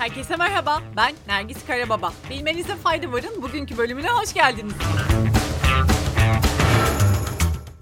Herkese merhaba, ben Nergis Karababa. Bilmenize fayda varın bugünkü bölümüne hoş geldiniz.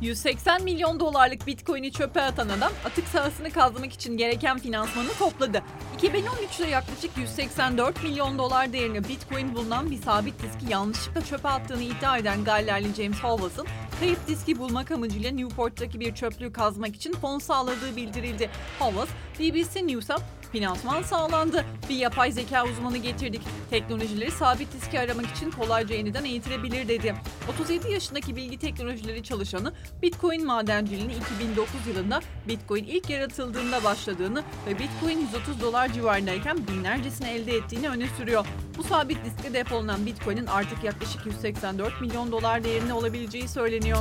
180 milyon dolarlık Bitcoin'i çöpe atan adam atık sahasını kazmak için gereken finansmanı topladı. 2013'te yaklaşık 184 milyon dolar değerinde Bitcoin bulunan bir sabit diski yanlışlıkla çöpe attığını iddia eden Gallerli James Howells kayıp diski bulmak amacıyla Newport'taki bir çöplüğü kazmak için fon sağladığı bildirildi. Howells, BBC News'a Finansman sağlandı. Bir yapay zeka uzmanı getirdik. Teknolojileri sabit diski aramak için kolayca yeniden eğitilebilir dedi. 37 yaşındaki bilgi teknolojileri çalışanı Bitcoin madenciliğini 2009 yılında Bitcoin ilk yaratıldığında başladığını ve Bitcoin 130 dolar civarındayken binlercesini elde ettiğini öne sürüyor. Bu sabit diskte depolanan Bitcoin'in artık yaklaşık 184 milyon dolar değerinde olabileceği söyleniyor.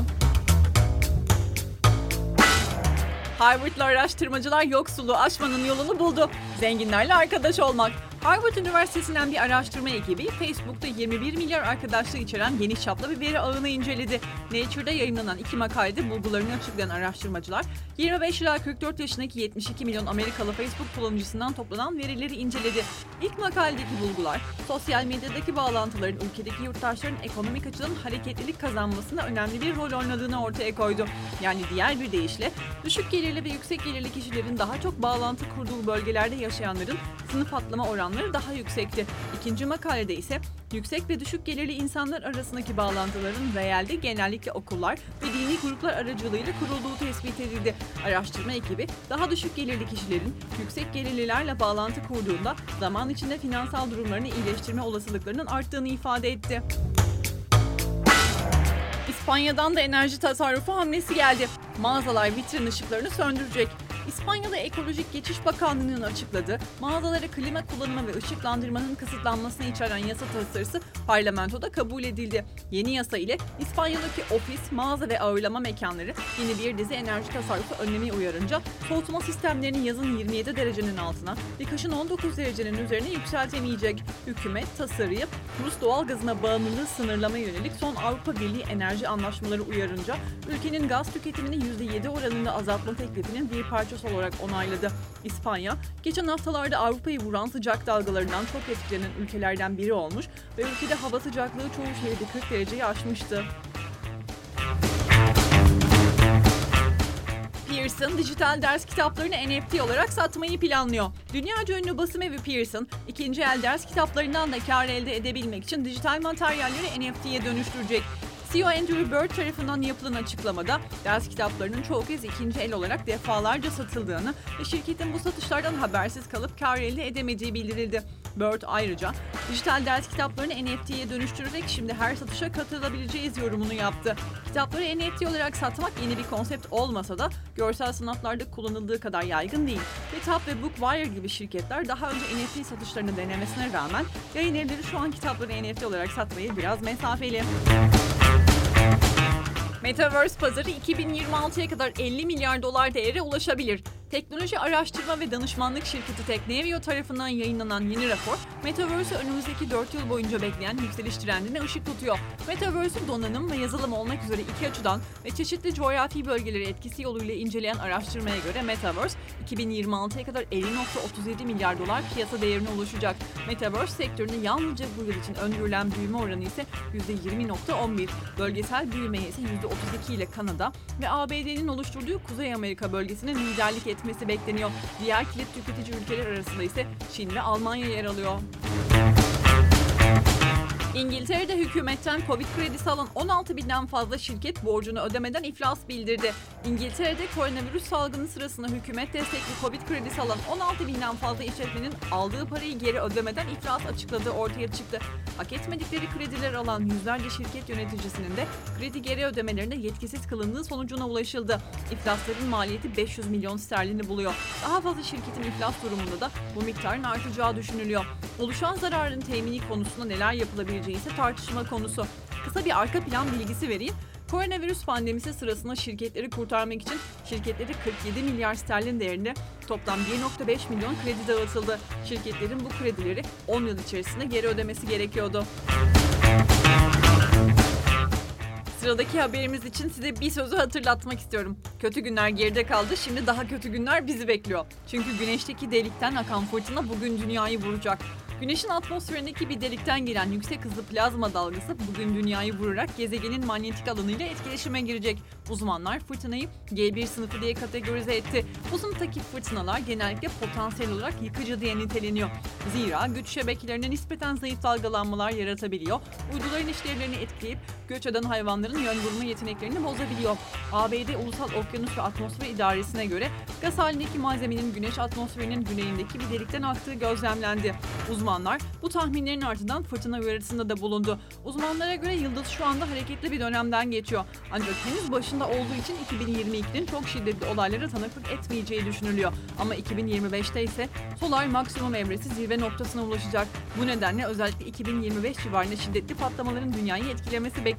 Harvard'lı araştırmacılar yoksulluğu aşmanın yolunu buldu. Zenginlerle arkadaş olmak. Harvard Üniversitesi'nden bir araştırma ekibi Facebook'ta 21 milyar arkadaşlığı içeren geniş çaplı bir veri ağını inceledi. Nature'da yayınlanan iki makalede bulgularını açıklayan araştırmacılar 25 ila 44 yaşındaki 72 milyon Amerikalı Facebook kullanıcısından toplanan verileri inceledi. İlk makaledeki bulgular sosyal medyadaki bağlantıların ülkedeki yurttaşların ekonomik açıdan hareketlilik kazanmasında önemli bir rol oynadığını ortaya koydu. Yani diğer bir deyişle düşük gelirli ve yüksek gelirli kişilerin daha çok bağlantı kurduğu bölgelerde yaşayanların sınıf atlama oranları daha yüksekti. İkinci makalede ise yüksek ve düşük gelirli insanlar arasındaki bağlantıların realde genellikle okullar ve dini gruplar aracılığıyla kurulduğu tespit edildi. Araştırma ekibi daha düşük gelirli kişilerin yüksek gelirlilerle bağlantı kurduğunda zaman içinde finansal durumlarını iyileştirme olasılıklarının arttığını ifade etti. İspanya'dan da enerji tasarrufu hamlesi geldi. Mağazalar vitrin ışıklarını söndürecek. İspanya'da Ekolojik Geçiş Bakanlığı'nın açıkladığı mağazalara klima kullanımı ve ışıklandırmanın kısıtlanmasını içeren yasa tasarısı parlamentoda kabul edildi. Yeni yasa ile İspanya'daki ofis, mağaza ve ağırlama mekanları yeni bir dizi enerji tasarrufu önlemi uyarınca soğutma sistemlerinin yazın 27 derecenin altına ve kışın 19 derecenin üzerine yükseltemeyecek. Hükümet tasarıyı Rus doğal gazına bağımlılığı sınırlama yönelik son Avrupa Birliği enerji anlaşmaları uyarınca ülkenin gaz tüketimini %7 oranında azaltma teklifinin bir parçası parçası olarak onayladı. İspanya, geçen haftalarda Avrupa'yı vuran sıcak dalgalarından çok etkilenen ülkelerden biri olmuş ve ülkede hava sıcaklığı çoğu şehirde 40 dereceyi aşmıştı. Pearson dijital ders kitaplarını NFT olarak satmayı planlıyor. Dünyaca ünlü basım evi Pearson, ikinci el ders kitaplarından da kar elde edebilmek için dijital materyalleri NFT'ye dönüştürecek. CEO Andrew Bird tarafından yapılan açıklamada ders kitaplarının çoğu kez ikinci el olarak defalarca satıldığını ve şirketin bu satışlardan habersiz kalıp kar elde edemediği bildirildi. Bird ayrıca dijital ders kitaplarını NFT'ye dönüştürerek şimdi her satışa katılabileceğiz yorumunu yaptı. Kitapları NFT olarak satmak yeni bir konsept olmasa da görsel sanatlarda kullanıldığı kadar yaygın değil. Kitap ve Bookwire gibi şirketler daha önce NFT satışlarını denemesine rağmen yayın evleri şu an kitapları NFT olarak satmayı biraz mesafeli. Metaverse pazarı 2026'ya kadar 50 milyar dolar değere ulaşabilir. Teknoloji Araştırma ve Danışmanlık Şirketi Teknevio tarafından yayınlanan yeni rapor, Metaverse'ü önümüzdeki 4 yıl boyunca bekleyen yükseliş trendine ışık tutuyor. Metaverse'ü donanım ve yazılım olmak üzere iki açıdan ve çeşitli coğrafi bölgeleri etkisi yoluyla inceleyen araştırmaya göre Metaverse, 2026'ya kadar 50.37 milyar dolar piyasa değerine ulaşacak. Metaverse sektörünün yalnızca bu yıl için öngörülen büyüme oranı ise %20.11, bölgesel büyümeye ise %32 ile Kanada ve ABD'nin oluşturduğu Kuzey Amerika bölgesinin liderlik ettiği etmesi bekleniyor. Diğer kilit tüketici ülkeler arasında ise Çin ve Almanya yer alıyor. İngiltere'de hükümetten Covid kredisi alan 16 binden fazla şirket borcunu ödemeden iflas bildirdi. İngiltere'de koronavirüs salgını sırasında hükümet destekli Covid kredisi alan 16 binden fazla işletmenin aldığı parayı geri ödemeden iflas açıkladığı ortaya çıktı. Hak etmedikleri krediler alan yüzlerce şirket yöneticisinin de kredi geri ödemelerinde yetkisiz kılındığı sonucuna ulaşıldı. İflasların maliyeti 500 milyon sterlini buluyor. Daha fazla şirketin iflas durumunda da bu miktarın artacağı düşünülüyor. Oluşan zararın temini konusunda neler yapılabileceği ise tartışma konusu. Kısa bir arka plan bilgisi vereyim. Koronavirüs pandemisi sırasında şirketleri kurtarmak için şirketlere 47 milyar sterlin değerinde toplam 1.5 milyon kredi dağıtıldı. Şirketlerin bu kredileri 10 yıl içerisinde geri ödemesi gerekiyordu. Sıradaki haberimiz için size bir sözü hatırlatmak istiyorum. Kötü günler geride kaldı, şimdi daha kötü günler bizi bekliyor. Çünkü güneşteki delikten akan fırtına bugün dünyayı vuracak. Güneşin atmosferindeki bir delikten gelen yüksek hızlı plazma dalgası bugün dünyayı vurarak gezegenin manyetik alanıyla etkileşime girecek. Uzmanlar fırtınayı G1 sınıfı diye kategorize etti. Bu sınıftaki fırtınalar genellikle potansiyel olarak yıkıcı diye niteleniyor. Zira güç şebekelerine nispeten zayıf dalgalanmalar yaratabiliyor. Uyduların işlevlerini etkileyip göç eden hayvanların yön vurma yeteneklerini bozabiliyor. ABD Ulusal Okyanus ve Atmosfer İdaresi'ne göre gaz halindeki malzemenin güneş atmosferinin güneyindeki bir delikten aktığı gözlemlendi. Uzmanlar bu tahminlerin ardından fırtına uyarısında da bulundu. Uzmanlara göre yıldız şu anda hareketli bir dönemden geçiyor. Ancak henüz başında olduğu için 2022'nin çok şiddetli olaylara tanıklık etmeyeceği düşünülüyor. Ama 2025'te ise solar maksimum evresi zirve noktasına ulaşacak. Bu nedenle özellikle 2025 civarında şiddetli patlamaların dünyayı etkilemesi bekleniyor.